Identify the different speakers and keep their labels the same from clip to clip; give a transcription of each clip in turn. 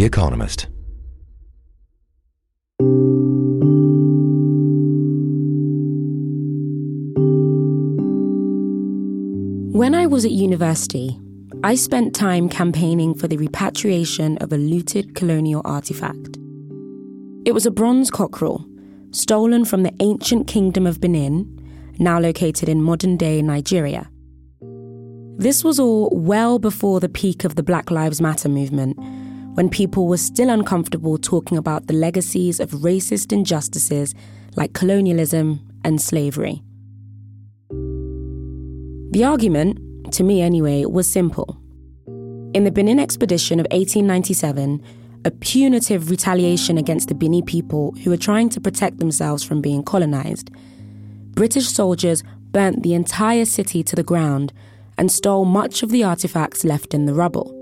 Speaker 1: The Economist.
Speaker 2: When I was at university, I spent time campaigning for the repatriation of a looted colonial artifact. It was a bronze cockerel, stolen from the ancient kingdom of Benin, now located in modern day Nigeria. This was all well before the peak of the Black Lives Matter movement, when people were still uncomfortable talking about the legacies of racist injustices like colonialism and slavery. The argument, to me anyway, was simple. In the Benin expedition of 1897, a punitive retaliation against the Bini people who were trying to protect themselves from being colonized, British soldiers burnt the entire city to the ground and stole much of the artifacts left in the rubble.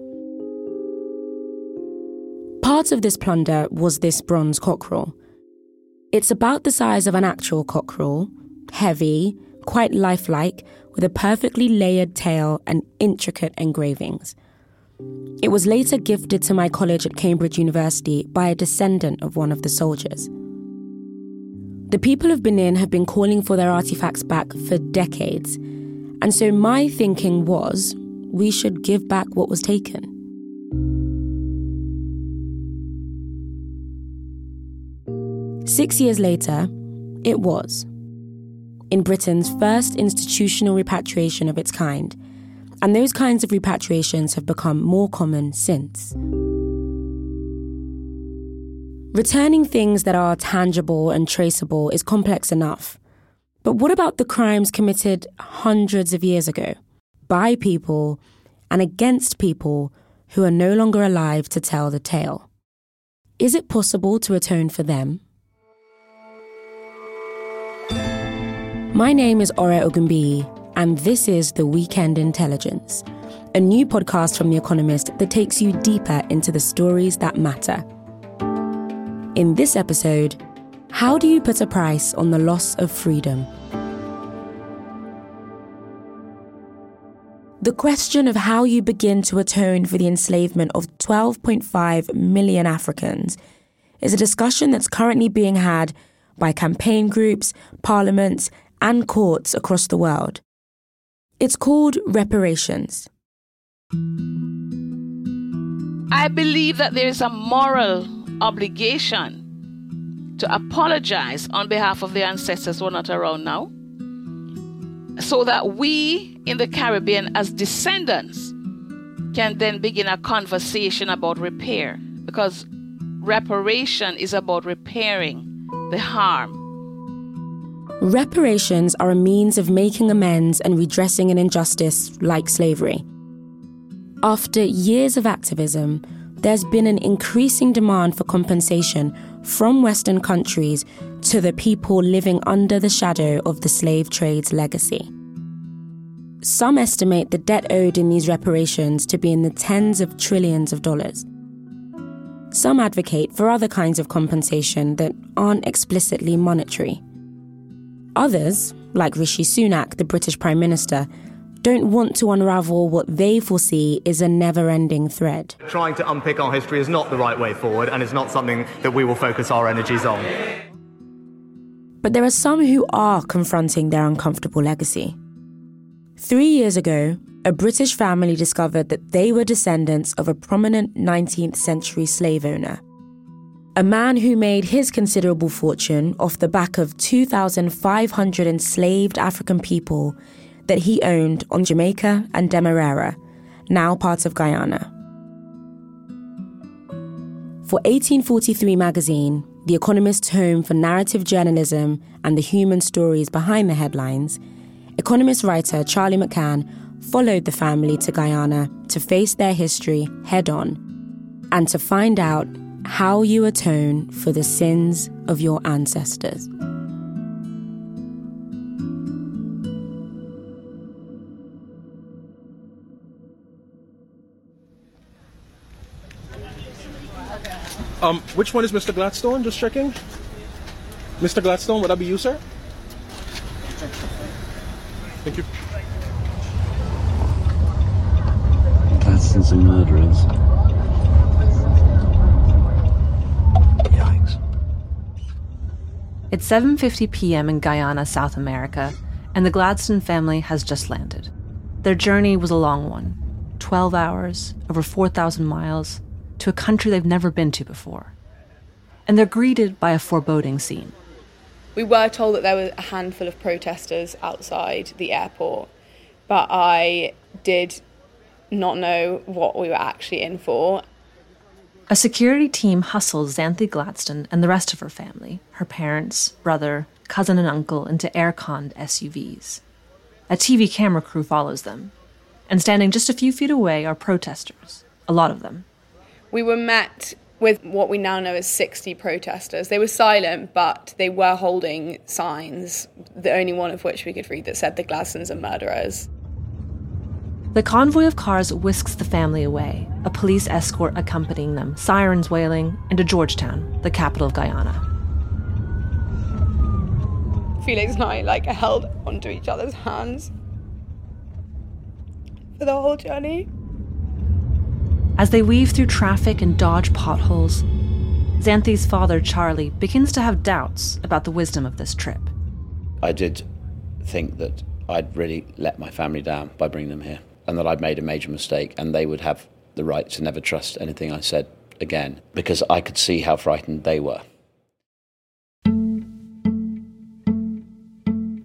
Speaker 2: Part of this plunder was this bronze cockerel. It's about the size of an actual cockerel, heavy, quite lifelike, with a perfectly layered tail and intricate engravings. It was later gifted to my college at Cambridge University by a descendant of one of the soldiers. The people of Benin have been calling for their artifacts back for decades, and so my thinking was we should give back what was taken. Six years later, it was. In Britain's first institutional repatriation of its kind, and those kinds of repatriations have become more common since. Returning things that are tangible and traceable is complex enough. But what about the crimes committed hundreds of years ago by people and against people who are no longer alive to tell the tale? Is it possible to atone for them? My name is Ore Ogunbiyi, and this is The Weekend Intelligence, a new podcast from The Economist that takes you deeper into the stories that matter. In this episode, how do you put a price on the loss of freedom? The question of how you begin to atone for the enslavement of 12.5 million Africans is a discussion that's currently being had by campaign groups, parliaments, and courts across the world. It's called reparations.
Speaker 3: I believe that there is a moral obligation to apologize on behalf of the ancestors who are not around now, so that we in the Caribbean, as descendants, can then begin a conversation about repair. Because reparation is about repairing the harm
Speaker 2: Reparations are a means of making amends and redressing an injustice like slavery. After years of activism, there's been an increasing demand for compensation from Western countries to the people living under the shadow of the slave trade's legacy. Some estimate the debt owed in these reparations to be in the tens of trillions of dollars. Some advocate for other kinds of compensation that aren't explicitly monetary. Others, like Rishi Sunak, the British Prime Minister, don't want to unravel what they foresee is a never ending thread.
Speaker 4: Trying to unpick our history is not the right way forward, and it's not something that we will focus our energies on.
Speaker 2: But there are some who are confronting their uncomfortable legacy. Three years ago, a British family discovered that they were descendants of a prominent 19th century slave owner a man who made his considerable fortune off the back of 2,500 enslaved African people that he owned on Jamaica and Demerara, now part of Guyana. For 1843 magazine, The Economist's home for narrative journalism and the human stories behind the headlines, Economist writer Charlie McCann followed the family to Guyana to face their history head on and to find out how you atone for the sins of your ancestors.
Speaker 5: Um, which one is Mr. Gladstone? Just checking. Mr. Gladstone, would that be you, sir? Thank you.
Speaker 6: Gladstones and murderers.
Speaker 7: It's 7:50 p.m. in Guyana, South America, and the Gladstone family has just landed. Their journey was a long one. 12 hours, over 4,000 miles, to a country they've never been to before. And they're greeted by a foreboding scene.
Speaker 8: We were told that there were a handful of protesters outside the airport, but I did not know what we were actually in for.
Speaker 7: A security team hustles Xanthe Gladstone and the rest of her family, her parents, brother, cousin, and uncle, into air conned SUVs. A TV camera crew follows them. And standing just a few feet away are protesters, a lot of them.
Speaker 8: We were met with what we now know as 60 protesters. They were silent, but they were holding signs, the only one of which we could read that said the Gladstones are murderers.
Speaker 7: The convoy of cars whisks the family away, a police escort accompanying them, sirens wailing, into Georgetown, the capital of Guyana.
Speaker 8: Felix and I like held onto each other's hands for the whole journey.
Speaker 7: As they weave through traffic and dodge potholes, Xanthe's father, Charlie, begins to have doubts about the wisdom of this trip.
Speaker 6: I did think that I'd really let my family down by bringing them here and that I'd made a major mistake and they would have the right to never trust anything I said again because I could see how frightened they were.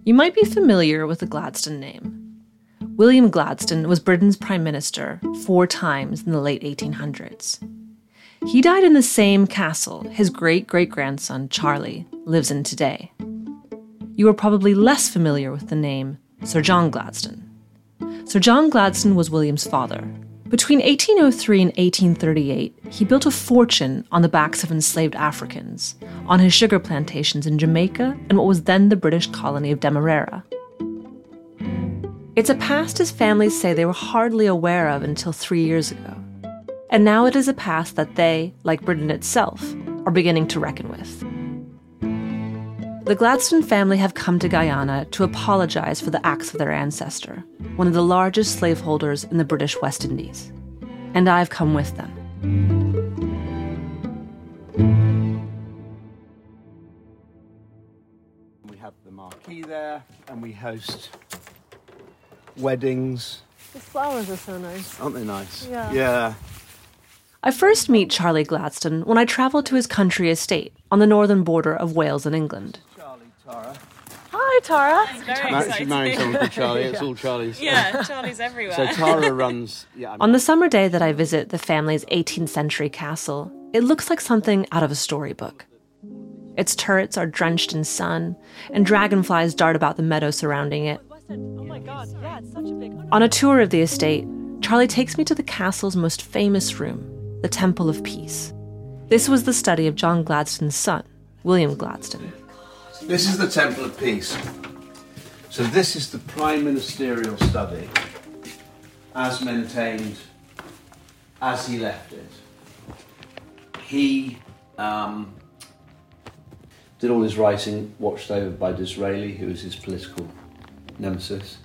Speaker 7: You might be familiar with the Gladstone name. William Gladstone was Britain's Prime Minister four times in the late 1800s. He died in the same castle his great great grandson, Charlie, lives in today. You are probably less familiar with the name Sir John Gladstone. Sir John Gladstone was William's father. Between 1803 and 1838, he built a fortune on the backs of enslaved Africans, on his sugar plantations in Jamaica and what was then the British colony of Demerara. It's a past his families say they were hardly aware of until three years ago. And now it is a past that they, like Britain itself, are beginning to reckon with. The Gladstone family have come to Guyana to apologize for the acts of their ancestor, one of the largest slaveholders in the British West Indies. And I've come with them.
Speaker 9: We have the marquee there, and we host weddings.
Speaker 10: The flowers are so nice.
Speaker 9: Aren't they nice?
Speaker 10: Yeah.
Speaker 9: Yeah.
Speaker 7: I first meet Charlie Gladstone when I travel to his country estate on the northern border of Wales and England.
Speaker 9: Charlie, Tara.
Speaker 10: Hi, Tara.
Speaker 11: Very
Speaker 9: Ma-
Speaker 11: exciting.
Speaker 9: She's married someone called Charlie. It's all Charlie's.
Speaker 11: Yeah, Charlie's everywhere.
Speaker 9: So Tara runs. Yeah. I'm-
Speaker 7: On the summer day that I visit the family's 18th century castle, it looks like something out of a storybook. Its turrets are drenched in sun, and dragonflies dart about the meadow surrounding it.
Speaker 10: Oh my god, yeah, it's such a big.
Speaker 7: On a tour of the estate, Charlie takes me to the castle's most famous room, the Temple of Peace. This was the study of John Gladstone's son, William Gladstone.
Speaker 9: This is the Temple of Peace. So this is the prime ministerial study, as maintained, as he left it. He um, did all his writing watched over by Disraeli, who was his political nemesis.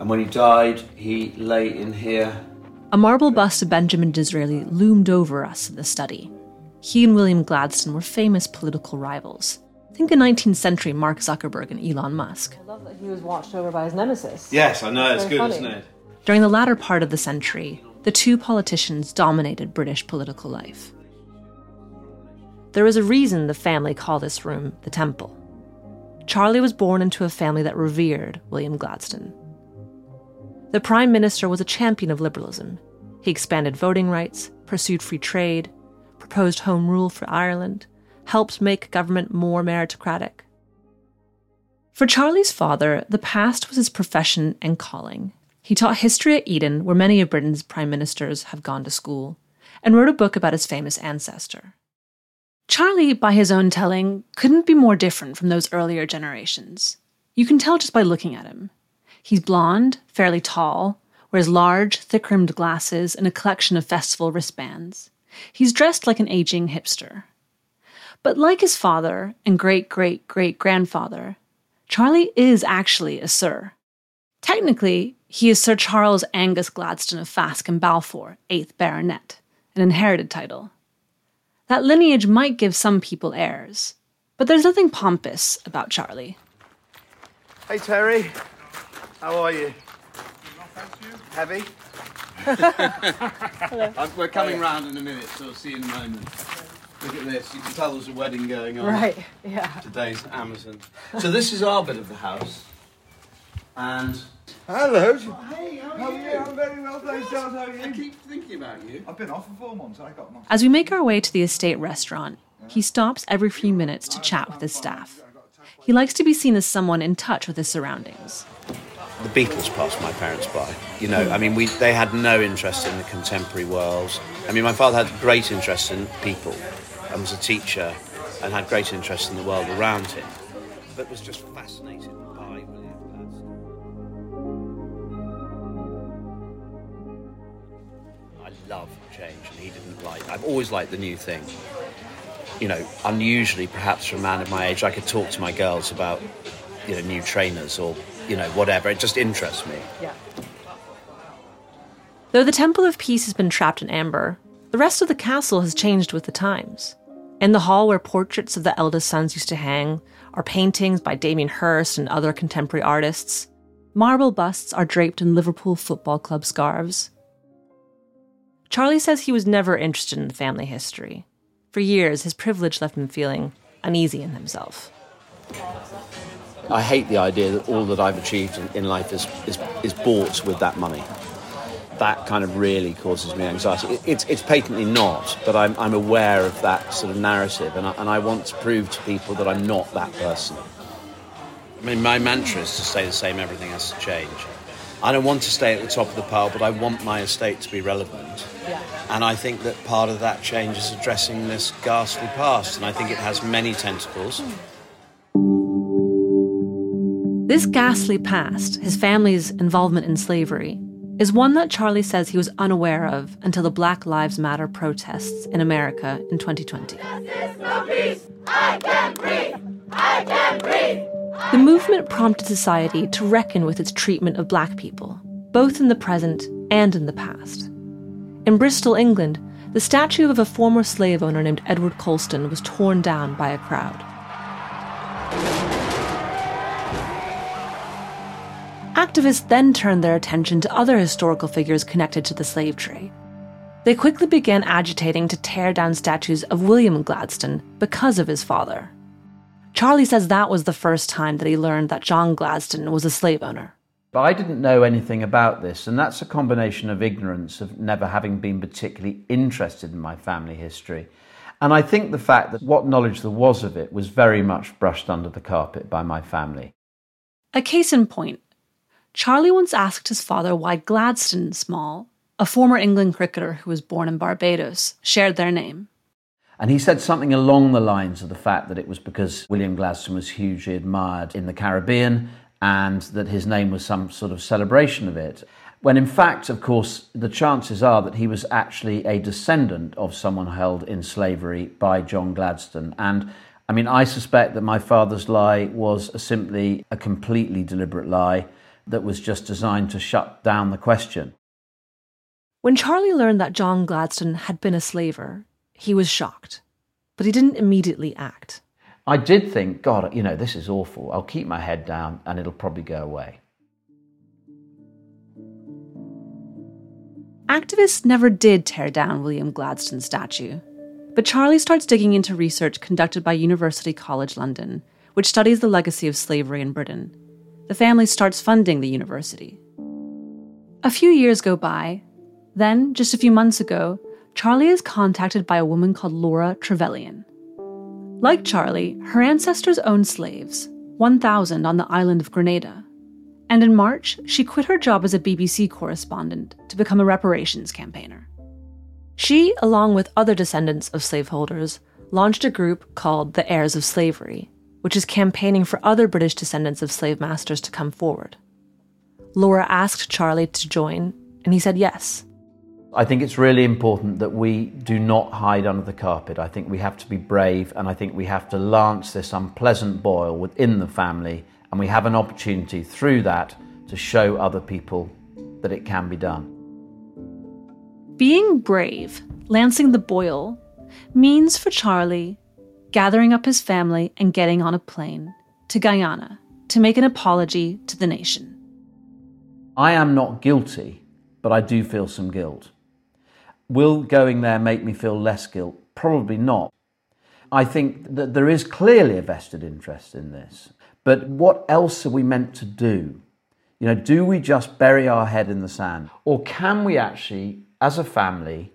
Speaker 9: And when he died, he lay in here.
Speaker 7: A marble bust of Benjamin Disraeli loomed over us in the study. He and William Gladstone were famous political rivals. Think the 19th century Mark Zuckerberg and Elon Musk.
Speaker 10: I love that he was watched over by his nemesis.
Speaker 9: Yes, I know, it's
Speaker 10: Very
Speaker 9: good,
Speaker 10: funny.
Speaker 9: isn't it?
Speaker 7: During the latter part of the century, the two politicians dominated British political life. There is a reason the family call this room the Temple. Charlie was born into a family that revered William Gladstone. The Prime Minister was a champion of liberalism. He expanded voting rights, pursued free trade, proposed home rule for Ireland, helped make government more meritocratic. For Charlie's father, the past was his profession and calling. He taught history at Eton, where many of Britain's prime ministers have gone to school, and wrote a book about his famous ancestor. Charlie, by his own telling, couldn't be more different from those earlier generations. You can tell just by looking at him. He's blond, fairly tall, wears large, thick rimmed glasses and a collection of festival wristbands. He's dressed like an aging hipster. But like his father and great great great grandfather, Charlie is actually a Sir. Technically, he is Sir Charles Angus Gladstone of Fasque and Balfour, 8th Baronet, an inherited title. That lineage might give some people airs, but there's nothing pompous about Charlie.
Speaker 9: Hey, Terry. How are you? Heavy? We're coming oh, round in a minute, so I'll see you in a moment. Look at this. You can tell there's a wedding going on.
Speaker 10: Right, yeah.
Speaker 9: Today's Amazon. So this is our bit of the house. And
Speaker 11: Hello.
Speaker 9: Hey, how
Speaker 11: How are you? I'm very well, thanks, Charles. How are you?
Speaker 9: I keep thinking about you.
Speaker 11: I've been off for four months. I got my.
Speaker 7: As we make our way to the estate restaurant, he stops every few minutes to chat with his staff. He likes to be seen as someone in touch with his surroundings.
Speaker 6: The Beatles passed my parents by. You know, I mean, we they had no interest in the contemporary world. I mean, my father had great interest in people and was a teacher and had great interest in the world around him, but was just fascinated by William Gladstone. I love change, and he didn't like. I've always liked the new thing. You know, unusually, perhaps for a man of my age, I could talk to my girls about, you know, new trainers or, you know, whatever. It just interests me.
Speaker 10: Yeah.
Speaker 7: Though the Temple of Peace has been trapped in amber, the rest of the castle has changed with the times. In the hall where portraits of the eldest sons used to hang are paintings by Damien Hirst and other contemporary artists. Marble busts are draped in Liverpool Football Club scarves. Charlie says he was never interested in family history. For years, his privilege left him feeling uneasy in himself.
Speaker 6: I hate the idea that all that I've achieved in, life is, is, is bought with that money. That kind of really causes me anxiety. It, it's, it's patently not, but I'm, I'm aware of that sort of narrative, and I, and I want to prove to people that I'm not that person. I mean, my mantra is to stay the same, everything has to change. I don't want to stay at the top of the pile, but I want my estate to be relevant.
Speaker 10: Yeah.
Speaker 6: And I think that part of that change is addressing this ghastly past, and I think it has many tentacles.
Speaker 7: This ghastly past, his family's involvement in slavery, is one that Charlie says he was unaware of until the Black Lives Matter protests in America in 2020. The movement prompted society to reckon with its treatment of black people, both in the present and in the past. In Bristol, England, the statue of a former slave owner named Edward Colston was torn down by a crowd. Activists then turned their attention to other historical figures connected to the slave trade. They quickly began agitating to tear down statues of William Gladstone because of his father. Charlie says that was the first time that he learned that John Gladstone was a slave owner.
Speaker 9: But I didn't know anything about this, and that's a combination of ignorance, of never having been particularly interested in my family history. And I think the fact that what knowledge there was of it was very much brushed under the carpet by my family.
Speaker 7: A case in point Charlie once asked his father why Gladstone Small, a former England cricketer who was born in Barbados, shared their name.
Speaker 9: And he said something along the lines of the fact that it was because William Gladstone was hugely admired in the Caribbean and that his name was some sort of celebration of it. When in fact, of course, the chances are that he was actually a descendant of someone held in slavery by John Gladstone. And I mean, I suspect that my father's lie was simply a completely deliberate lie that was just designed to shut down the question.
Speaker 7: When Charlie learned that John Gladstone had been a slaver, he was shocked, but he didn't immediately act.
Speaker 9: I did think, God, you know, this is awful. I'll keep my head down and it'll probably go away.
Speaker 7: Activists never did tear down William Gladstone's statue, but Charlie starts digging into research conducted by University College London, which studies the legacy of slavery in Britain. The family starts funding the university. A few years go by. Then, just a few months ago, Charlie is contacted by a woman called Laura Trevelyan. Like Charlie, her ancestors owned slaves, 1,000 on the island of Grenada. And in March, she quit her job as a BBC correspondent to become a reparations campaigner. She, along with other descendants of slaveholders, launched a group called the Heirs of Slavery, which is campaigning for other British descendants of slave masters to come forward. Laura asked Charlie to join, and he said yes.
Speaker 6: I think it's really important that we do not hide under the carpet. I think we have to be brave, and I think we have to lance this unpleasant boil within the family, and we have an opportunity through that to show other people that it can be done.
Speaker 7: Being brave, lancing the boil, means for Charlie gathering up his family and getting on a plane to Guyana to make an apology to the nation.
Speaker 6: I am not guilty, but I do feel some guilt. Will going there make me feel less guilt? Probably not. I think that there is clearly a vested interest in this. But what else are we meant to do? You know, do we just bury our head in the sand? Or can we actually, as a family,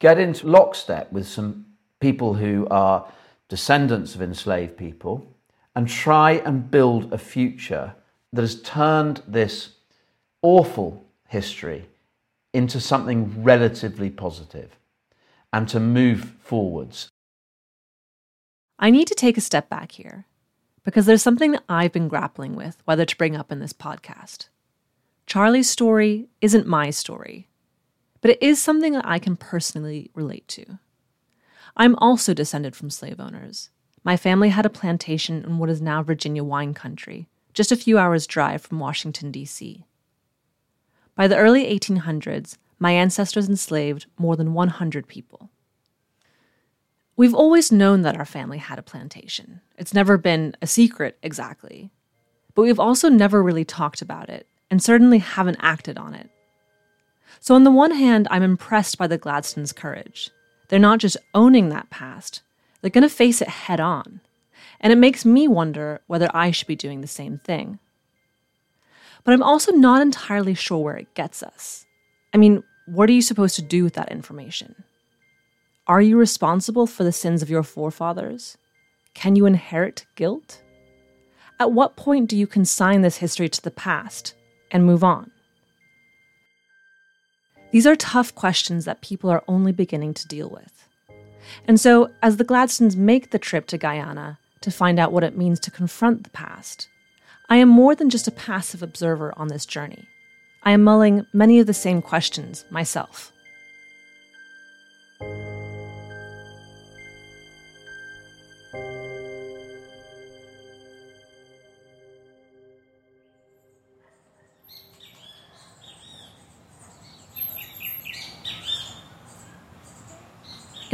Speaker 6: get into lockstep with some people who are descendants of enslaved people and try and build a future that has turned this awful history into something relatively positive and to move forwards.
Speaker 7: I need to take a step back here because there's something that I've been grappling with whether to bring up in this podcast. Charlie's story isn't my story, but it is something that I can personally relate to. I'm also descended from slave owners. My family had a plantation in what is now Virginia wine country, just a few hours' drive from Washington, D.C. By the early 1800s, my ancestors enslaved more than 100 people. We've always known that our family had a plantation. It's never been a secret exactly. But we've also never really talked about it, and certainly haven't acted on it. So, on the one hand, I'm impressed by the Gladstones' courage. They're not just owning that past, they're going to face it head on. And it makes me wonder whether I should be doing the same thing. But I'm also not entirely sure where it gets us. I mean, what are you supposed to do with that information? Are you responsible for the sins of your forefathers? Can you inherit guilt? At what point do you consign this history to the past and move on? These are tough questions that people are only beginning to deal with. And so, as the Gladstones make the trip to Guyana to find out what it means to confront the past, I am more than just a passive observer on this journey. I am mulling many of the same questions myself.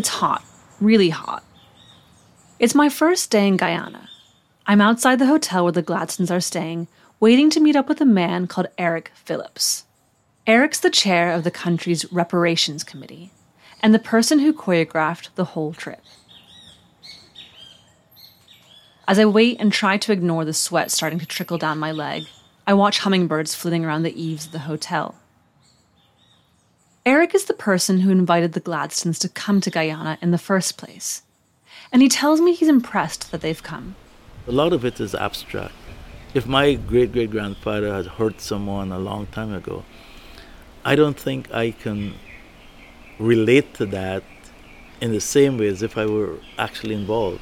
Speaker 7: It's hot, really hot. It's my first day in Guyana. I'm outside the hotel where the Gladstones are staying, waiting to meet up with a man called Eric Phillips. Eric's the chair of the country's reparations committee and the person who choreographed the whole trip. As I wait and try to ignore the sweat starting to trickle down my leg, I watch hummingbirds flitting around the eaves of the hotel. Eric is the person who invited the Gladstones to come to Guyana in the first place. And he tells me he's impressed that they've come.
Speaker 12: A lot of it is abstract. If my great great grandfather had hurt someone a long time ago, I don't think I can relate to that in the same way as if I were actually involved.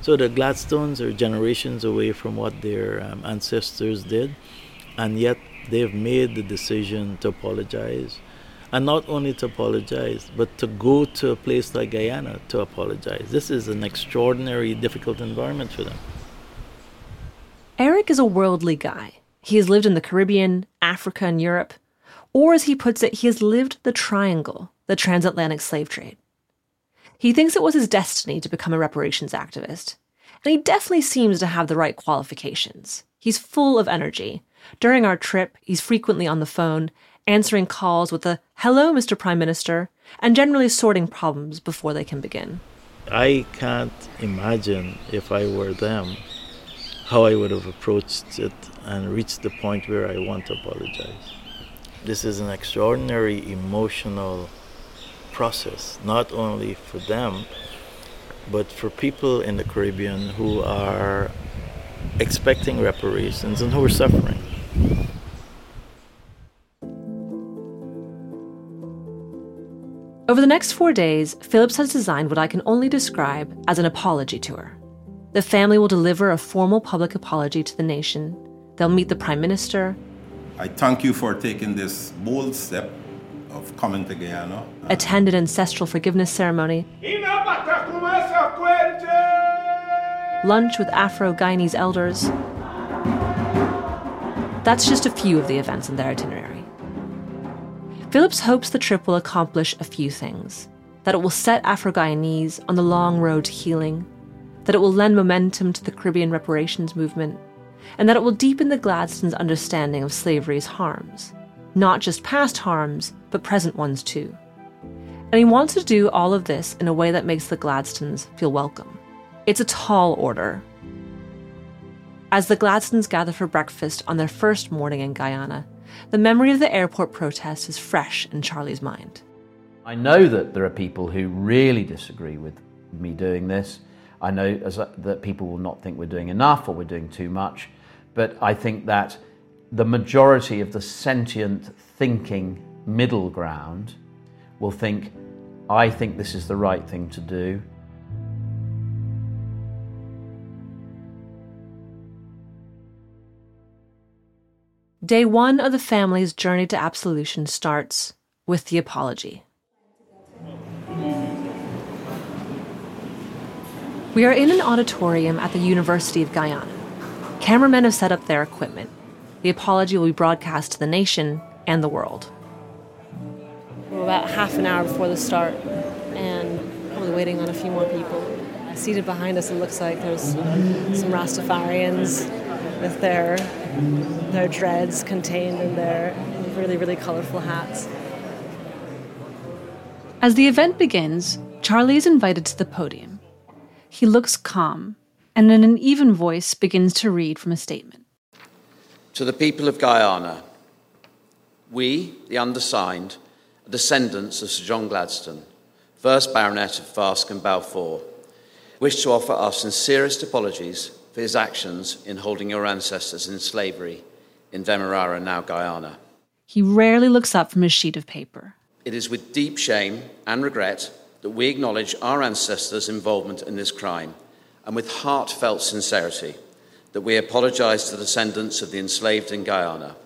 Speaker 12: So the Gladstones are generations away from what their um, ancestors did, and yet they've made the decision to apologize and not only to apologize, but to go to a place like Guyana to apologize. This is an extraordinary, difficult environment for them.
Speaker 7: Eric is a worldly guy. He has lived in the Caribbean, Africa, and Europe. Or, as he puts it, he has lived the triangle, the transatlantic slave trade. He thinks it was his destiny to become a reparations activist, and he definitely seems to have the right qualifications. He's full of energy. During our trip, he's frequently on the phone, answering calls with a hello, Mr. Prime Minister, and generally sorting problems before they can begin.
Speaker 12: I can't imagine if I were them how I would have approached it and reached the point where I want to apologize. This is an extraordinary emotional process, not only for them, but for people in the Caribbean who are expecting reparations and who are suffering.
Speaker 7: Over the next four days, Phillips has designed what I can only describe as an apology tour. The family will deliver a formal public apology to the nation. They'll meet the Prime Minister,
Speaker 13: I thank you for taking this bold step of coming to Guyana.
Speaker 7: attend an ancestral forgiveness ceremony, lunch with Afro Guyanese elders. That's just a few of the events in their itinerary. Phillips hopes the trip will accomplish a few things that it will set Afro Guyanese on the long road to healing, that it will lend momentum to the Caribbean reparations movement, and that it will deepen the Gladstones' understanding of slavery's harms. Not just past harms, but present ones too. And he wants to do all of this in a way that makes the Gladstones feel welcome. It's a tall order. As the Gladstones gather for breakfast on their first morning in Guyana, the memory of the airport protest is fresh in Charlie's mind.
Speaker 6: I know that there are people who really disagree with me doing this. I know a, that people will not think we're doing enough or we're doing too much. But I think that the majority of the sentient thinking middle ground will think, I think this is the right thing to do.
Speaker 7: Day one of the family's journey to absolution starts with the apology. We are in an auditorium at the University of Guyana. Cameramen have set up their equipment. The apology will be broadcast to the nation and the world.
Speaker 10: We're about half an hour before the start and we're waiting on a few more people. Seated behind us, it looks like there's some Rastafarians with their, their dreads contained in their really, really colorful hats.
Speaker 7: As the event begins, Charlie is invited to the podium. He looks calm and, in an even voice, begins to read from a statement.
Speaker 6: To the people of Guyana, we, the undersigned, are descendants of Sir John Gladstone, first Baronet of Fasque and Balfour, wish to offer our sincerest apologies for his actions in holding your ancestors in slavery in Demerara, now Guyana.
Speaker 7: He rarely looks up from his sheet of paper.
Speaker 6: It is with deep shame and regret that we acknowledge our ancestors' involvement in this crime, and with heartfelt sincerity that we apologise to the descendants of the enslaved in Guyana.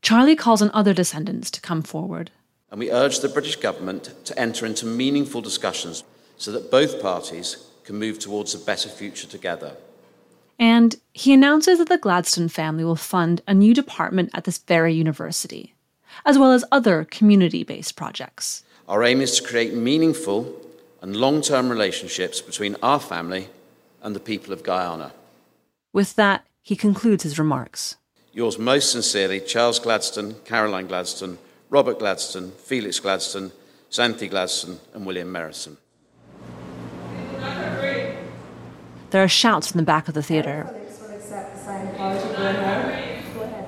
Speaker 7: Charlie calls on other descendants to come forward.
Speaker 6: And we urge the British government to enter into meaningful discussions so that both parties can move towards a better future together.
Speaker 7: And he announces that the Gladstone family will fund a new department at this very university, as well as other community based projects.
Speaker 6: Our aim is to create meaningful and long term relationships between our family and the people of Guyana.
Speaker 7: With that, he concludes his remarks.
Speaker 6: Yours most sincerely, Charles Gladstone, Caroline Gladstone, Robert Gladstone, Felix Gladstone, Xanthe Gladstone, and William Merrison.
Speaker 7: There are shouts from the back of the theater.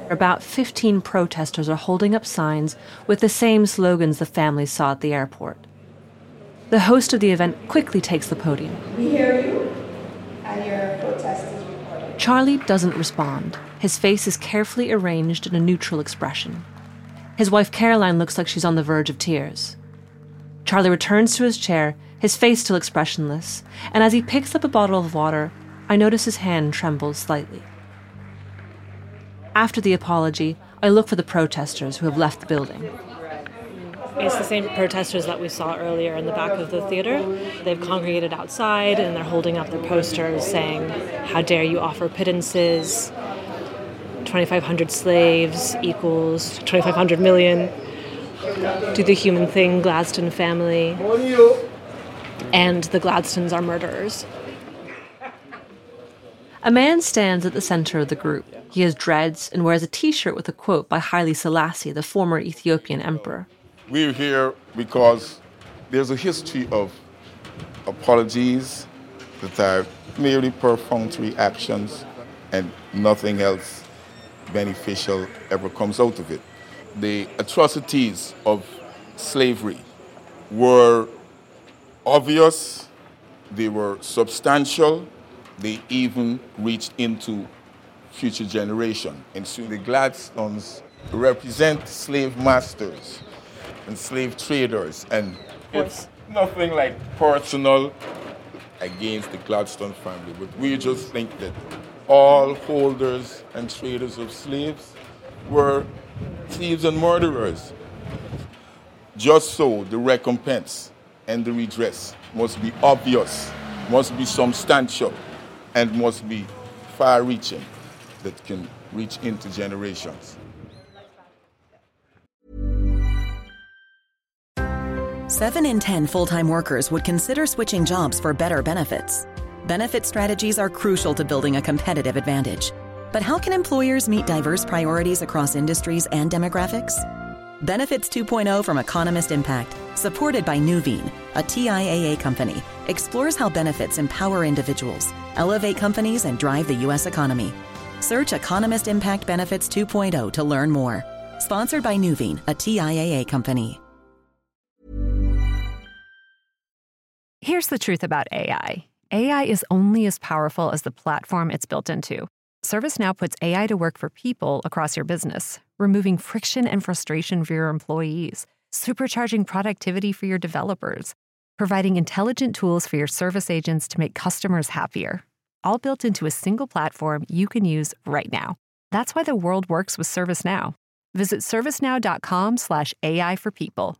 Speaker 7: About 15 protesters are holding up signs with the same slogans the families saw at the airport. The host of the event quickly takes the podium.
Speaker 14: We hear you, and your protest is recorded.
Speaker 7: Charlie doesn't respond. His face is carefully arranged in a neutral expression. His wife Caroline looks like she's on the verge of tears. Charlie returns to his chair, his face still expressionless, and as he picks up a bottle of water, I notice his hand trembles slightly. After the apology, I look for the protesters who have left the building.
Speaker 10: It's the same protesters that we saw earlier in the back of the theater. They've congregated outside and they're holding up their posters saying, How dare you offer pittances? 2,500 slaves equals 2,500 million. Do the human thing, Gladstone family. And the Gladstones are murderers.
Speaker 7: A man stands at the center of the group. He has dreads and wears a t shirt with a quote by Haile Selassie, the former Ethiopian emperor.
Speaker 15: We're here because there's a history of apologies that are merely perfunctory actions and nothing else beneficial ever comes out of it. The atrocities of slavery were obvious, they were substantial, they even reached into future generation. And so the Gladstones represent slave masters and slave traders. And it's nothing like personal against the Gladstone family, but we just think that all holders and traders of slaves were thieves and murderers. Just so the recompense and the redress must be obvious, must be substantial, and must be far reaching that can reach into generations.
Speaker 16: Seven in 10 full time workers would consider switching jobs for better benefits. Benefit strategies are crucial to building a competitive advantage. But how can employers meet diverse priorities across industries and demographics? Benefits 2.0 from Economist Impact, supported by Nuveen, a TIAA company, explores how benefits empower individuals, elevate companies, and drive the U.S. economy. Search Economist Impact Benefits 2.0 to learn more. Sponsored by Nuveen, a TIAA company.
Speaker 17: Here's the truth about AI AI is only as powerful as the platform it's built into. ServiceNow puts AI to work for people across your business, removing friction and frustration for your employees, supercharging productivity for your developers, providing intelligent tools for your service agents to make customers happier. All built into a single platform you can use right now. That's why the world works with ServiceNow. Visit servicenow.com slash AI for people.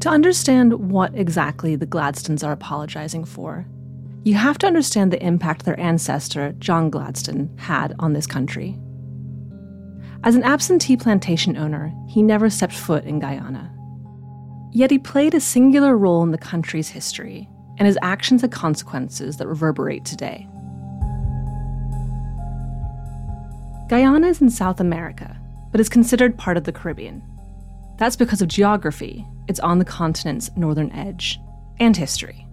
Speaker 7: To understand what exactly the Gladstones are apologizing for, you have to understand the impact their ancestor, John Gladstone, had on this country. As an absentee plantation owner, he never stepped foot in Guyana. Yet he played a singular role in the country's history, and his actions had consequences that reverberate today. Guyana is in South America, but is considered part of the Caribbean. That's because of geography, it's on the continent's northern edge, and history.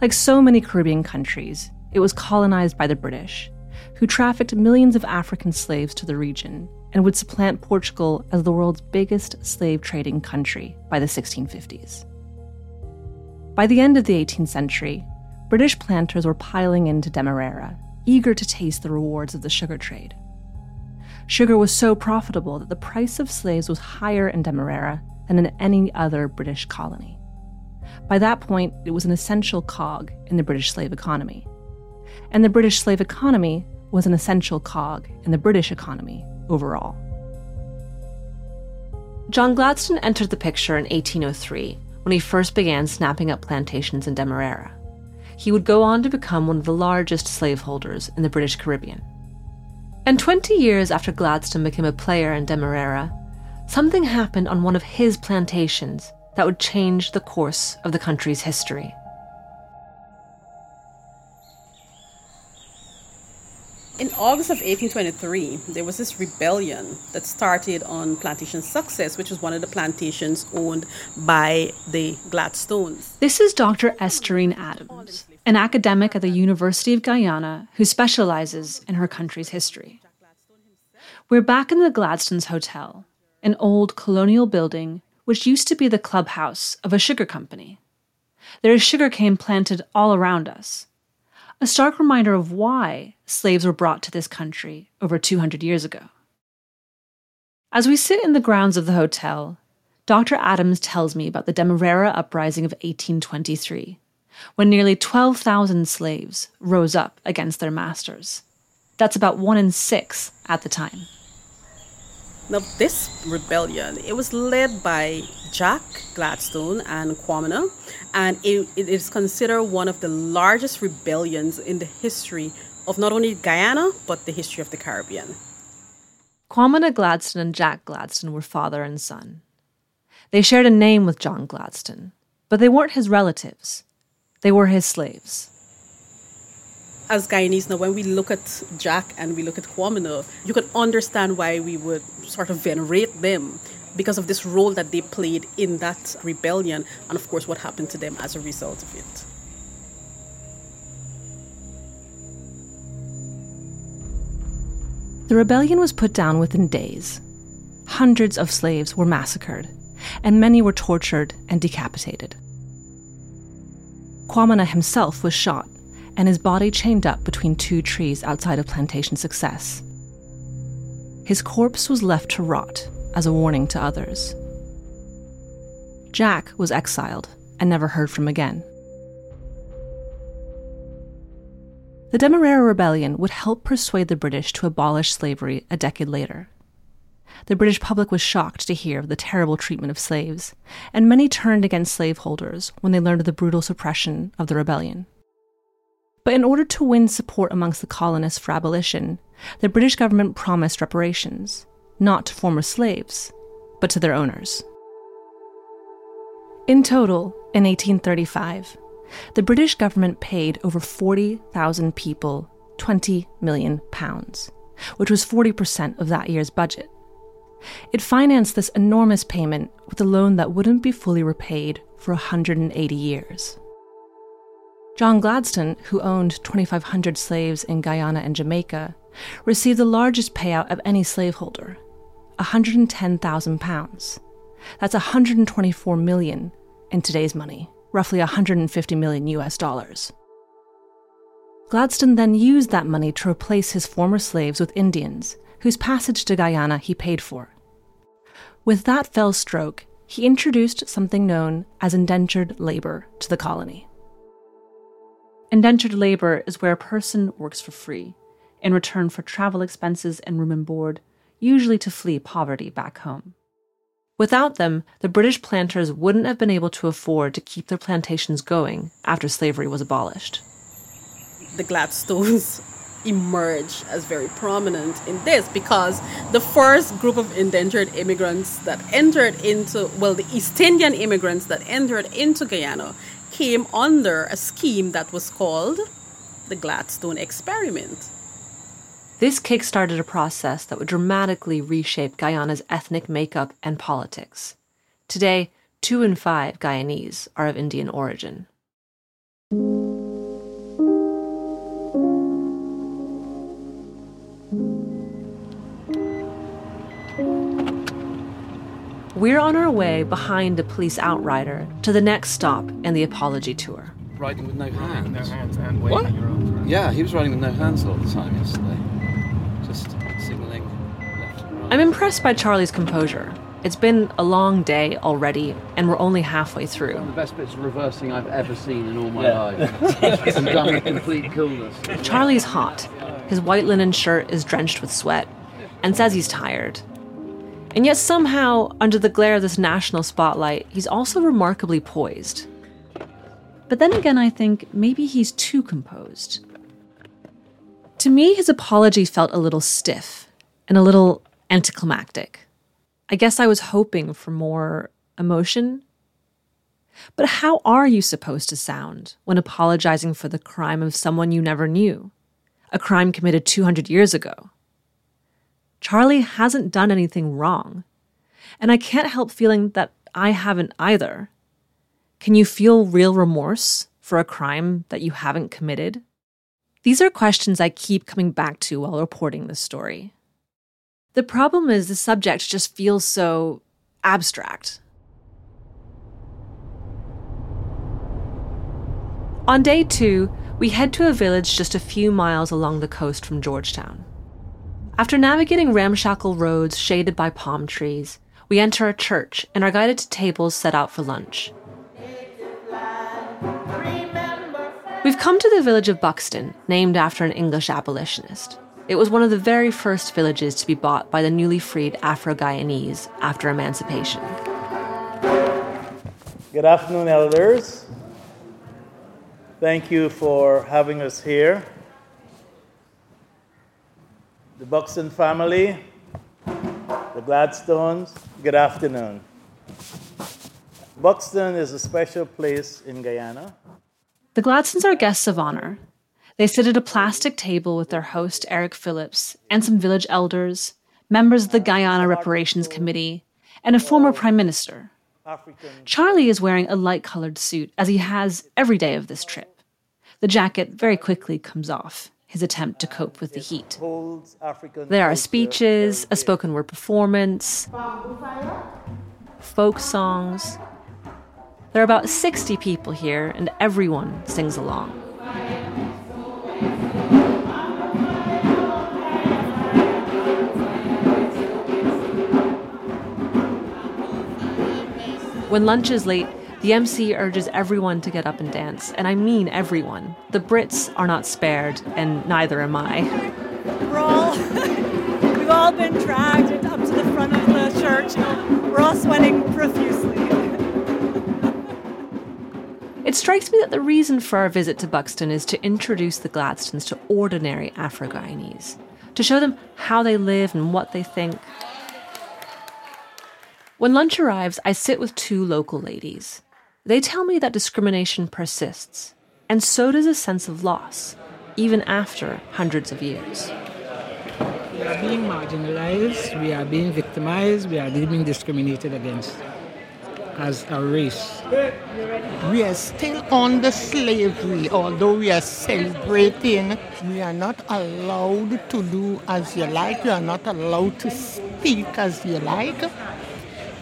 Speaker 7: Like so many Caribbean countries, it was colonized by the British, who trafficked millions of African slaves to the region and would supplant Portugal as the world's biggest slave trading country by the 1650s. By the end of the 18th century, British planters were piling into Demerara, eager to taste the rewards of the sugar trade. Sugar was so profitable that the price of slaves was higher in Demerara than in any other British colony. By that point, it was an essential cog in the British slave economy. And the British slave economy was an essential cog in the British economy overall. John Gladstone entered the picture in 1803 when he first began snapping up plantations in Demerara. He would go on to become one of the largest slaveholders in the British Caribbean. And 20 years after Gladstone became a player in Demerara, something happened on one of his plantations that would change the course of the country's history.
Speaker 18: In August of 1823, there was this rebellion that started on Plantation Success, which was one of the plantations owned by the Gladstones.
Speaker 7: This is Dr. Esterine Adams, an academic at the University of Guyana who specializes in her country's history. We're back in the Gladstones Hotel, an old colonial building which used to be the clubhouse of a sugar company. There is sugarcane planted all around us, a stark reminder of why slaves were brought to this country over 200 years ago. As we sit in the grounds of the hotel, Dr. Adams tells me about the Demerara uprising of 1823, when nearly 12,000 slaves rose up against their masters. That's about one in six at the time.
Speaker 18: Now, this rebellion, it was led by Jack Gladstone and Kwamina, and it, it is considered one of the largest rebellions in the history of not only Guyana, but the history of the Caribbean.
Speaker 7: Kwamina Gladstone and Jack Gladstone were father and son. They shared a name with John Gladstone, but they weren't his relatives. They were his slaves
Speaker 18: as Guyanese now, when we look at Jack and we look at Kwamina, you can understand why we would sort of venerate them because of this role that they played in that rebellion and, of course, what happened to them as a result of it.
Speaker 7: The rebellion was put down within days. Hundreds of slaves were massacred, and many were tortured and decapitated. Kwamina himself was shot and his body chained up between two trees outside of Plantation Success. His corpse was left to rot as a warning to others. Jack was exiled and never heard from again. The Demerara Rebellion would help persuade the British to abolish slavery a decade later. The British public was shocked to hear of the terrible treatment of slaves, and many turned against slaveholders when they learned of the brutal suppression of the rebellion. But in order to win support amongst the colonists for abolition, the British government promised reparations, not to former slaves, but to their owners. In total, in 1835, the British government paid over 40,000 people 20 million pounds, which was 40% of that year's budget. It financed this enormous payment with a loan that wouldn't be fully repaid for 180 years. John Gladstone, who owned 2,500 slaves in Guyana and Jamaica, received the largest payout of any slaveholder, 110,000 pounds. That's 124 million in today's money, roughly 150 million US dollars. Gladstone then used that money to replace his former slaves with Indians, whose passage to Guyana he paid for. With that fell stroke, he introduced something known as indentured labor to the colony. Indentured labor is where a person works for free in return for travel expenses and room and board, usually to flee poverty back home. Without them, the British planters wouldn't have been able to afford to keep their plantations going after slavery was abolished.
Speaker 18: The Gladstones emerge as very prominent in this because the first group of indentured immigrants that entered into, well, the East Indian immigrants that entered into Guyana came under a scheme that was called the Gladstone Experiment.
Speaker 7: This kickstarted a process that would dramatically reshape Guyana's ethnic makeup and politics. Today, two in five Guyanese are of Indian origin. We're on our way behind a police outrider to the next stop in the apology tour.
Speaker 9: Riding with no hands.
Speaker 5: No hands and
Speaker 9: What?
Speaker 5: your arms.
Speaker 9: Yeah, he was riding with no hands all the time yesterday. Just signalling left and right.
Speaker 7: I'm impressed by Charlie's composure. It's been a long day already, and we're only halfway through.
Speaker 9: One of the best bits of reversing I've ever seen in all my
Speaker 6: Yeah.
Speaker 9: life. and done with complete coolness.
Speaker 7: Charlie's hot. His white linen shirt is drenched with sweat, and says he's tired. And yet, somehow, under the glare of this national spotlight, he's also remarkably poised. But then again, I think maybe he's too composed. To me, his apology felt a little stiff and a little anticlimactic. I guess I was hoping for more emotion. But how are you supposed to sound when apologizing for the crime of someone you never knew? A crime committed 200 years ago. Charlie hasn't done anything wrong. And I can't help feeling that I haven't either. Can you feel real remorse for a crime that you haven't committed? These are questions I keep coming back to while reporting this story. The problem is the subject just feels so abstract. On day two, we head to a village just a few miles along the coast from Georgetown. After navigating ramshackle roads shaded by palm trees, we enter a church and are guided to tables set out for lunch. We've come to the village of Buxton, named after an English abolitionist. It was one of the very first villages to be bought by the newly freed Afro Guyanese after emancipation.
Speaker 19: Good afternoon, elders. Thank you for having us here. The Buxton family, the Gladstones, good afternoon. Buxton is a special place in Guyana.
Speaker 7: The Gladstones are guests of honor. They sit at a plastic table with their host, Eric Phillips, and some village elders, members of the Guyana Reparations Committee, and a former prime minister. Charlie is wearing a light colored suit, as he has every day of this trip. The jacket very quickly comes off, his attempt to cope with the heat. There are speeches, a spoken word performance, folk songs. There are about 60 people here, and everyone sings along. When lunch is late, the MC urges everyone to get up and dance, and I mean everyone. The Brits are not spared, and neither am I.
Speaker 20: We're all, we've all been dragged up to the front of the church. We're all sweating profusely.
Speaker 7: It strikes me that the reason for our visit to Buxton is to introduce the Gladstones to ordinary Afro Guyanese, to show them how they live and what they think. When lunch arrives, I sit with two local ladies. They tell me that discrimination persists, and so does a sense of loss, even after hundreds of years.
Speaker 21: We are being marginalized, we are being victimized, we are being discriminated against as a race.
Speaker 22: We are still under slavery, although we are celebrating. We are not allowed to do as you like, we are not allowed to speak as you like.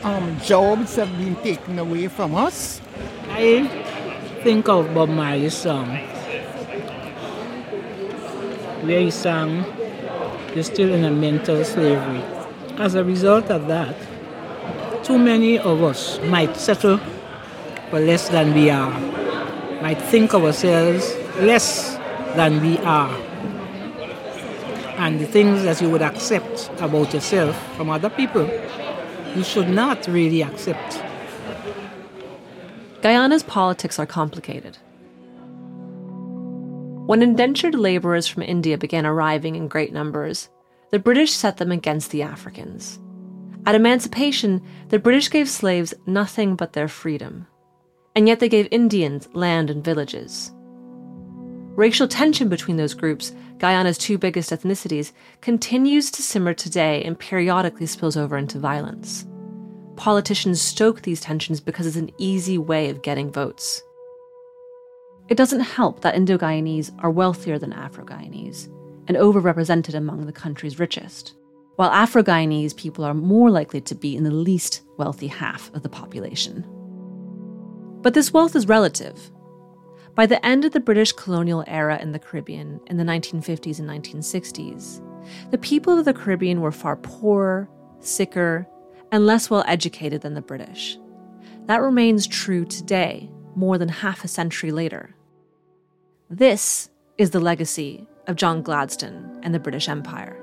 Speaker 22: Um, jobs have been taken away from us.
Speaker 21: I think of Bob Marley's song where he sang, You're still in a mental slavery. As a result of that, too many of us might settle for less than we are, might think of ourselves less than we are. And the things that you would accept about yourself from other people, you should not really accept.
Speaker 7: Guyana's politics are complicated. When indentured labourers from India began arriving in great numbers, the British set them against the Africans. At emancipation, the British gave slaves nothing but their freedom, and yet they gave Indians land and villages. Racial tension between those groups, Guyana's two biggest ethnicities, continues to simmer today and periodically spills over into violence. Politicians stoke these tensions because it's an easy way of getting votes. It doesn't help that Indo Guyanese are wealthier than Afro Guyanese and overrepresented among the country's richest, while Afro Guyanese people are more likely to be in the least wealthy half of the population. But this wealth is relative. By the end of the British colonial era in the Caribbean in the 1950s and 1960s, the people of the Caribbean were far poorer, sicker, and less well educated than the British. That remains true today, more than half a century later. This is the legacy of John Gladstone and the British Empire.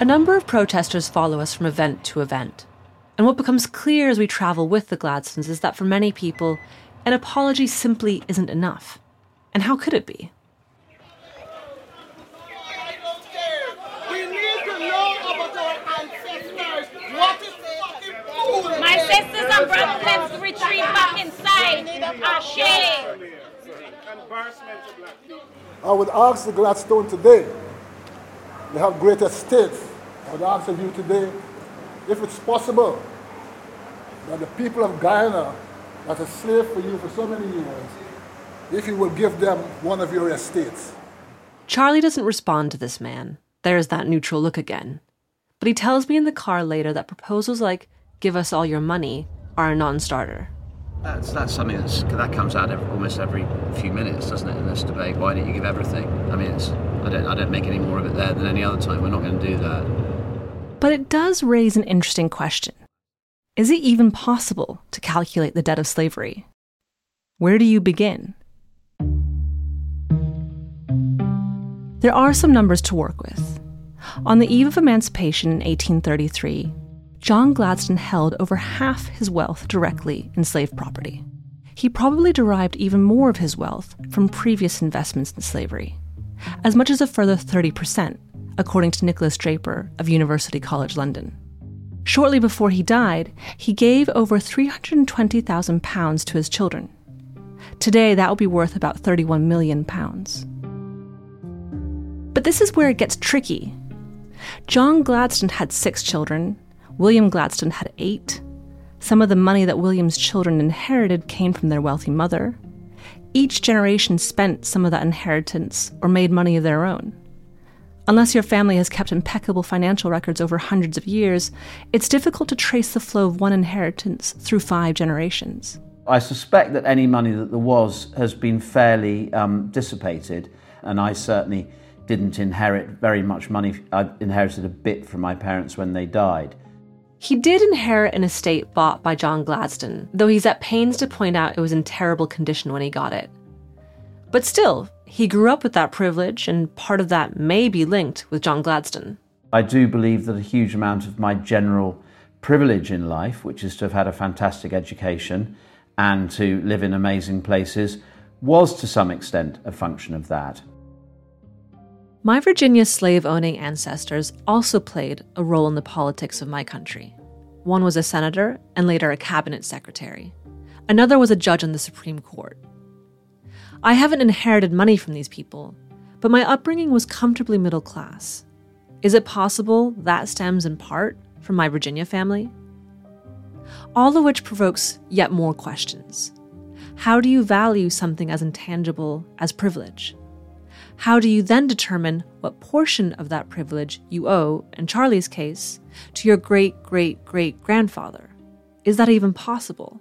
Speaker 7: A number of protesters follow us from event to event. And what becomes clear as we travel with the Gladstones is that for many people, an apology simply isn't enough. And how could it be?
Speaker 23: My sisters and brothers, let's retreat back inside. Ashe.
Speaker 24: Ah, I would ask the Gladstone today, they have great estates. I would ask of you today, if it's possible, that the people of Guyana that a slave for you for so many years, if you will give them one of your estates.
Speaker 7: Charlie doesn't respond to this man. There's that neutral look again. But he tells me in the car later that proposals like, give us all your money, are a non starter.
Speaker 6: That's, that's something that's, that comes out every, almost every few minutes, doesn't it, in this debate? Why don't you give everything? I mean, it's, I, don't, I don't make any more of it there than any other time. We're not going to do that.
Speaker 7: But it does raise an interesting question. Is it even possible to calculate the debt of slavery? Where do you begin? There are some numbers to work with. On the eve of emancipation in 1833, John Gladstone held over half his wealth directly in slave property. He probably derived even more of his wealth from previous investments in slavery, as much as a further 30%, according to Nicholas Draper of University College London. Shortly before he died, he gave over £320,000 to his children. Today, that would be worth about £31 million. But this is where it gets tricky. John Gladstone had six children, William Gladstone had eight. Some of the money that William's children inherited came from their wealthy mother. each generation spent some of that inheritance or made money of their own. Unless your family has kept impeccable financial records over hundreds of years, it's difficult to trace the flow of one inheritance through five generations.
Speaker 9: I suspect that any money that there was has been fairly um, dissipated, and I certainly didn't inherit very much money. I inherited a bit from my parents when they died.
Speaker 7: He did inherit an estate bought by John Gladstone, though he's at pains to point out it was in terrible condition when he got it. But still, he grew up with that privilege, and part of that may be linked with John Gladstone.
Speaker 9: I do believe that a huge amount of my general privilege in life, which is to have had a fantastic education and to live in amazing places, was to some extent a function of that.
Speaker 7: My Virginia slave owning ancestors also played a role in the politics of my country. One was a senator and later a cabinet secretary, another was a judge on the Supreme Court. I haven't inherited money from these people, but my upbringing was comfortably middle class. Is it possible that stems in part from my Virginia family? All of which provokes yet more questions. How do you value something as intangible as privilege? How do you then determine what portion of that privilege you owe, in Charlie's case, to your great great great grandfather? Is that even possible?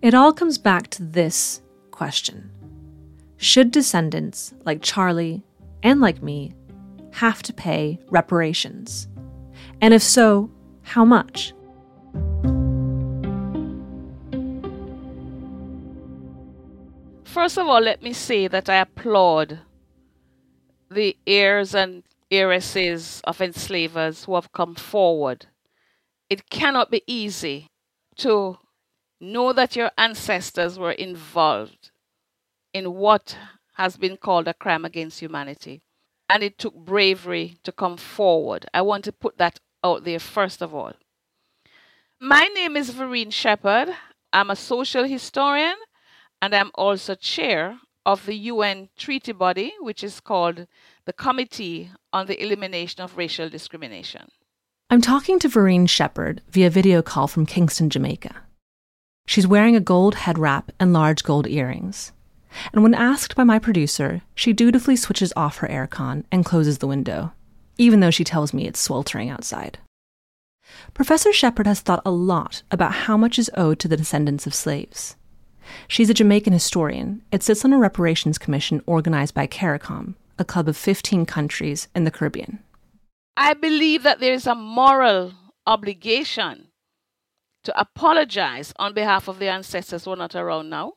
Speaker 7: It all comes back to this question Should descendants like Charlie and like me have to pay reparations? And if so, how much?
Speaker 25: First of all, let me say that I applaud the heirs and heiresses of enslavers who have come forward. It cannot be easy to know that your ancestors were involved in what has been called a crime against humanity. And it took bravery to come forward. I want to put that out there first of all. My name is Verene Shepherd. I'm a social historian and I'm also chair of the UN treaty body, which is called the Committee on the Elimination of Racial Discrimination.
Speaker 7: I'm talking to Verene Shepherd via video call from Kingston, Jamaica. She's wearing a gold head wrap and large gold earrings. And when asked by my producer, she dutifully switches off her aircon and closes the window, even though she tells me it's sweltering outside. Professor Shepherd has thought a lot about how much is owed to the descendants of slaves. She's a Jamaican historian. It sits on a reparations commission organized by CARICOM, a club of 15 countries in the Caribbean.
Speaker 25: I believe that there is a moral obligation to apologize on behalf of the ancestors who are not around now,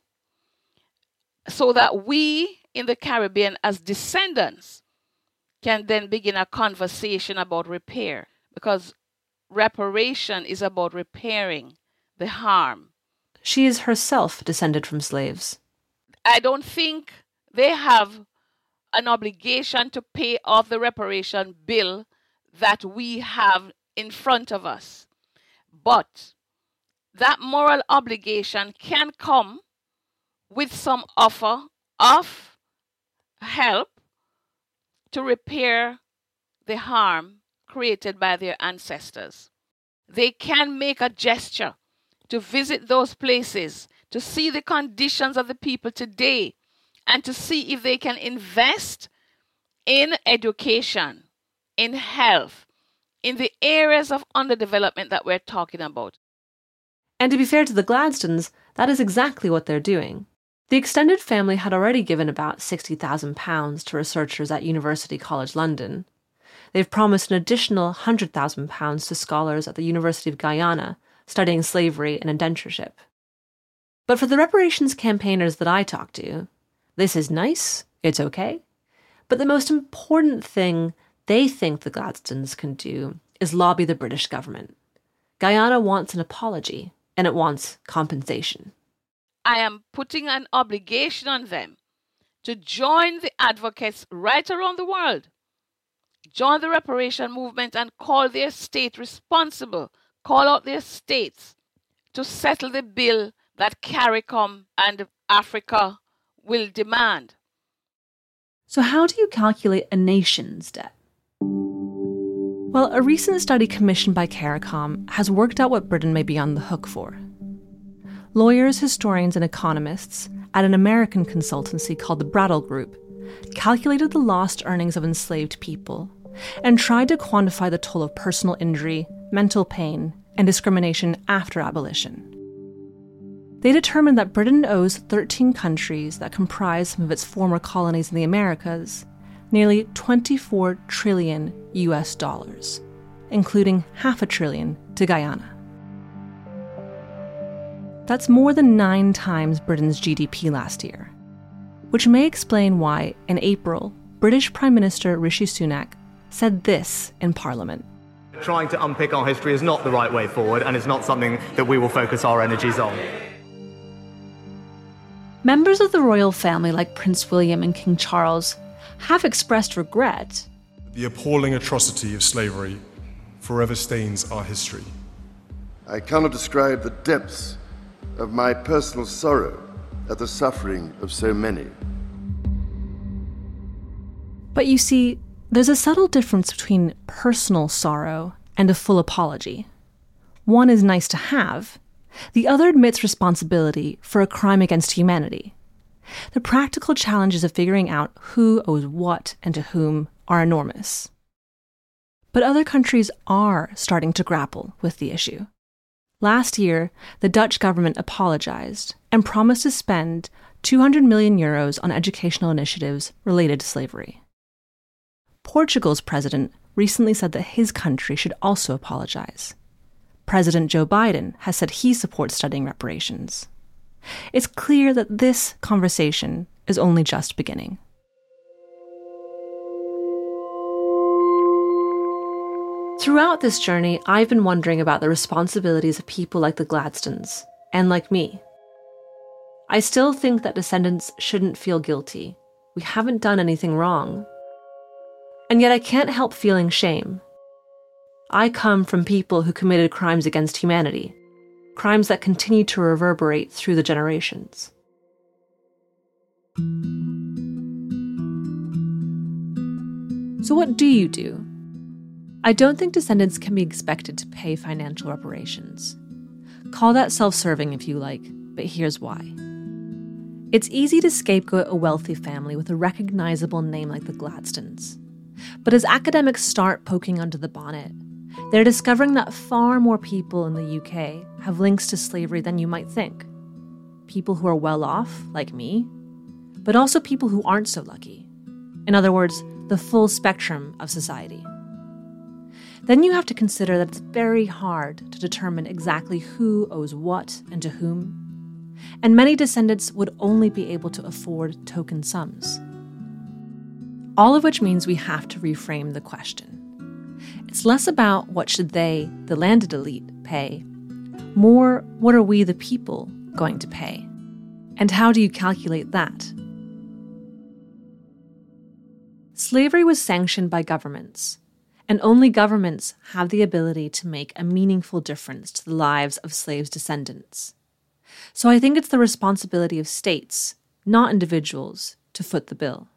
Speaker 25: so that we in the Caribbean, as descendants, can then begin a conversation about repair. Because reparation is about repairing the harm.
Speaker 7: She is herself descended from slaves.
Speaker 25: I don't think they have an obligation to pay off the reparation bill that we have in front of us. But that moral obligation can come with some offer of help to repair the harm created by their ancestors. They can make a gesture to visit those places, to see the conditions of the people today, and to see if they can invest in education, in health, in the areas of underdevelopment that we're talking about.
Speaker 7: And to be fair to the Gladstones, that is exactly what they're doing. The extended family had already given about £60,000 to researchers at University College London. They've promised an additional £100,000 to scholars at the University of Guyana studying slavery and indentureship. But for the reparations campaigners that I talk to, this is nice, it's okay. But the most important thing they think the Gladstones can do is lobby the British government. Guyana wants an apology, and it wants compensation.
Speaker 25: I am putting an obligation on them to join the advocates right around the world, join the reparation movement, and call their state responsible, call out their states to settle the bill that CARICOM and Africa will demand.
Speaker 7: So, how do you calculate a nation's debt? Well, a recent study commissioned by CARICOM has worked out what Britain may be on the hook for. Lawyers, historians, and economists at an American consultancy called the Brattle Group calculated the lost earnings of enslaved people and tried to quantify the toll of personal injury, mental pain, and discrimination after abolition. They determined that Britain owes 13 countries that comprise some of its former colonies in the Americas nearly 24 trillion US dollars, including half a trillion to Guyana. That's more than nine times Britain's GDP last year, which may explain why, in April, British Prime Minister Rishi Sunak said this in Parliament.
Speaker 26: Trying to unpick our history is not the right way forward, and it's not something that we will focus our energies on.
Speaker 7: Members of the royal family, like Prince William and King Charles, have expressed regret.
Speaker 27: The appalling atrocity of slavery forever stains our history.
Speaker 28: I cannot describe the depths of my personal sorrow at the suffering of so many.
Speaker 7: But you see, there's a subtle difference between personal sorrow and a full apology. One is nice to have, the other admits responsibility for a crime against humanity. The practical challenges of figuring out who owes what and to whom are enormous. But other countries are starting to grapple with the issue. Last year, the Dutch government apologized and promised to spend 200 million euros on educational initiatives related to slavery. Portugal's president recently said that his country should also apologize. President Joe Biden has said he supports studying reparations. It's clear that this conversation is only just beginning. Throughout this journey, I've been wondering about the responsibilities of people like the Gladstones, and like me. I still think that descendants shouldn't feel guilty. We haven't done anything wrong. And yet I can't help feeling shame. I come from people who committed crimes against humanity, crimes that continue to reverberate through the generations. So, what do you do? I don't think descendants can be expected to pay financial reparations. Call that self serving if you like, but here's why. It's easy to scapegoat a wealthy family with a recognizable name like the Gladstones. But as academics start poking under the bonnet, they're discovering that far more people in the UK have links to slavery than you might think. People who are well off, like me, but also people who aren't so lucky. In other words, the full spectrum of society. Then you have to consider that it's very hard to determine exactly who owes what and to whom. And many descendants would only be able to afford token sums. All of which means we have to reframe the question. It's less about what should they, the landed elite, pay, more what are we, the people, going to pay? And how do you calculate that? Slavery was sanctioned by governments, and only governments have the ability to make a meaningful difference to the lives of slaves' descendants. So I think it's the responsibility of states, not individuals, to foot the bill.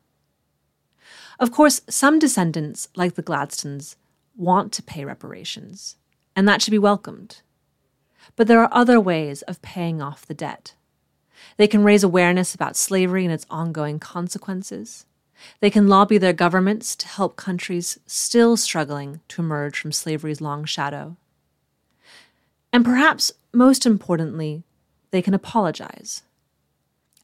Speaker 7: Of course, some descendants, like the Gladstones, want to pay reparations, and that should be welcomed. But there are other ways of paying off the debt. They can raise awareness about slavery and its ongoing consequences. They can lobby their governments to help countries still struggling to emerge from slavery's long shadow. And perhaps most importantly, they can apologize.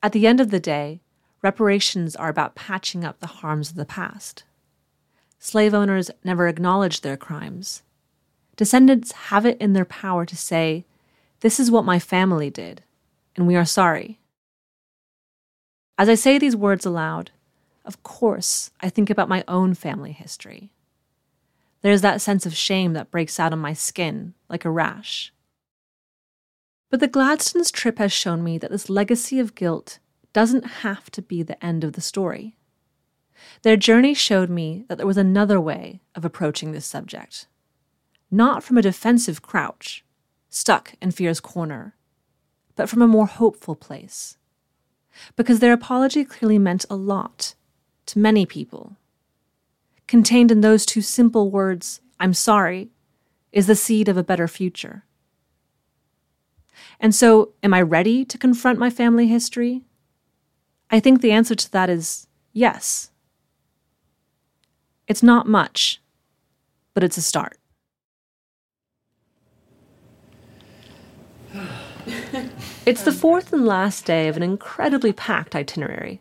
Speaker 7: At the end of the day, reparations are about patching up the harms of the past. Slave owners never acknowledged their crimes. Descendants have it in their power to say, This is what my family did, and we are sorry. As I say these words aloud, of course, I think about my own family history. There's that sense of shame that breaks out on my skin like a rash. But the Gladstones' trip has shown me that this legacy of guilt doesn't have to be the end of the story. Their journey showed me that there was another way of approaching this subject. Not from a defensive crouch, stuck in fear's corner, but from a more hopeful place. Because their apology clearly meant a lot to many people. Contained in those two simple words, I'm sorry, is the seed of a better future. And so, am I ready to confront my family history? I think the answer to that is yes. It's not much, but it's a start. it's the fourth and last day of an incredibly packed itinerary.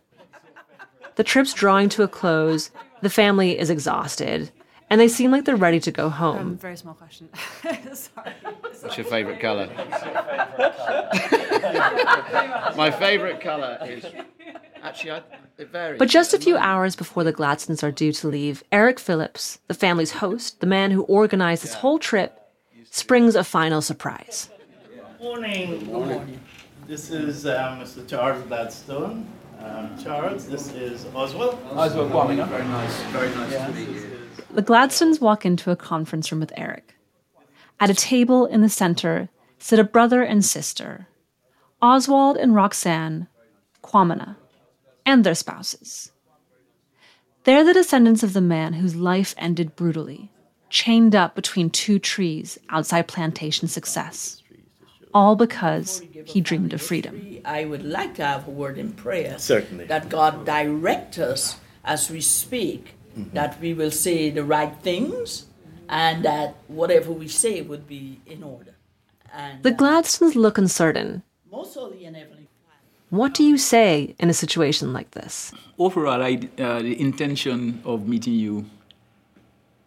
Speaker 7: The trip's drawing to a close, the family is exhausted, and they seem like they're ready to go home.
Speaker 10: Um, very small question. Sorry.
Speaker 6: What's your favourite colour? My favourite colour is actually I, it varies.
Speaker 7: But just a few hours before the Gladstones are due to leave, Eric Phillips, the family's host, the man who organized this whole trip, springs a final surprise.
Speaker 19: Morning. Morning. This is um, Mr. Charles Gladstone. Um, Charles, this is Oswald.
Speaker 29: Oswald Kwamina. Very nice. Very nice
Speaker 19: Yes,
Speaker 29: to meet you.
Speaker 19: Is-
Speaker 7: The Gladstones walk into a conference room with Eric. At a table in the center sit a brother and sister, Oswald and Roxanne Kwamina, and their spouses. They're the descendants of the man whose life ended brutally, chained up between two trees outside plantation success, all because he dreamed of freedom.
Speaker 30: I would like to have a word in prayer.
Speaker 19: Certainly.
Speaker 30: That God direct us as we speak,
Speaker 19: Mm-hmm.
Speaker 30: that we will say the right things, and that whatever we say would be in order. And
Speaker 7: The Gladstones look uncertain.
Speaker 30: most holy and heavenly.
Speaker 7: What do you say in a situation like this?
Speaker 29: Overall, I, uh, the intention of meeting you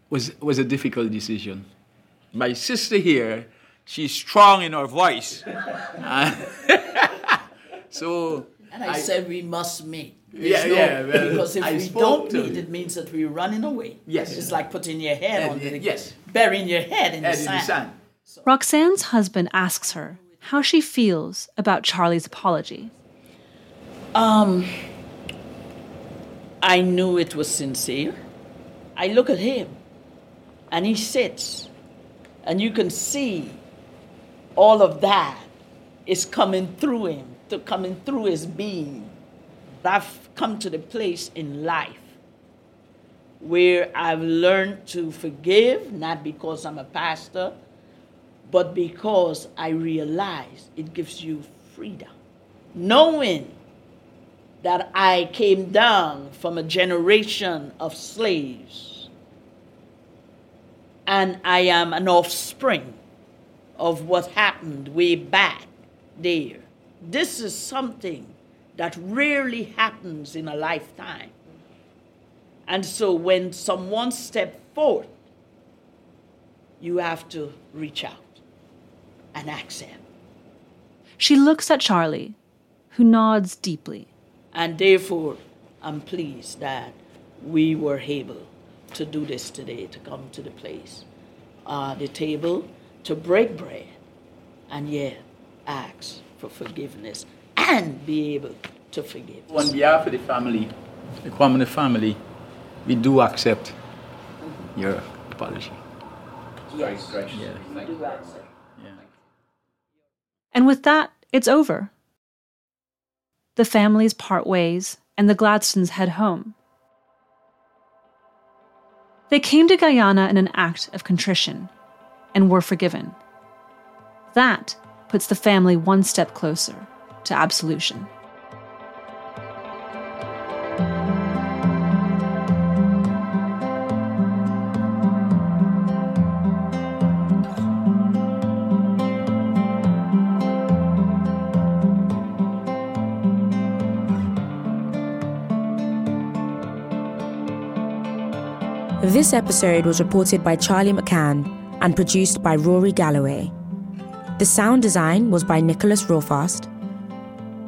Speaker 29: was, was a difficult decision. My sister here, she's strong in her voice. Uh, so
Speaker 30: And I, said we must meet.
Speaker 29: Yeah,
Speaker 30: There's
Speaker 29: yeah, well,
Speaker 30: because if
Speaker 29: I
Speaker 30: we don't meet,
Speaker 29: you.
Speaker 30: it means that we're running away.
Speaker 29: Yes.
Speaker 30: It's like putting your head
Speaker 29: Uh,
Speaker 30: under the
Speaker 29: yes.
Speaker 30: burying your head in,
Speaker 29: Head
Speaker 30: the,
Speaker 29: in the
Speaker 30: sand.
Speaker 29: sand.
Speaker 7: Roxanne's husband asks her how she feels about Charlie's apology.
Speaker 30: Um, I knew it was sincere. I look at him, and he sits, and you can see all of that is coming through him, to coming through his being. I've come to the place in life where I've learned to forgive, not because I'm a pastor, but because I realize it gives you freedom. Knowing that I came down from a generation of slaves and I am an offspring of what happened way back there. This is something that rarely happens in a lifetime. And so when someone steps forth, you have to reach out and accept.
Speaker 7: She looks at Charlie, who nods deeply.
Speaker 30: And therefore, I'm pleased that we were able to do this today, to come to the place, uh, the table, to break bread, and yet ask for forgiveness and be able to forgive.
Speaker 29: on behalf of the family, the Kwamina family, we do accept your apology.
Speaker 30: Yes,
Speaker 6: gracious.
Speaker 30: we
Speaker 6: Thank
Speaker 30: do
Speaker 6: you.
Speaker 30: accept.
Speaker 7: And with that, it's over. The families part ways, and the Gladstones head home. They came to Guyana in an act of contrition and were forgiven. That puts the family one step closer to absolution.
Speaker 31: This episode was reported by Charlie McCann and produced by Rory Galloway. The sound design was by Nicholas Rofast.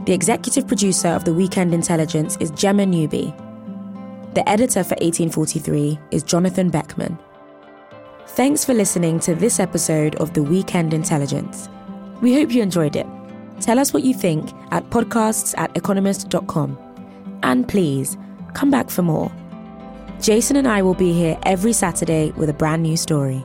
Speaker 31: The executive producer of The Weekend Intelligence is Gemma Newby. The editor for 1843 is Jonathan Beckman. Thanks for listening to this episode of The Weekend Intelligence. We hope you enjoyed it. Tell us what you think at podcasts at economist.com. And please, come back for more. Jason and I will be here every Saturday with a brand new story.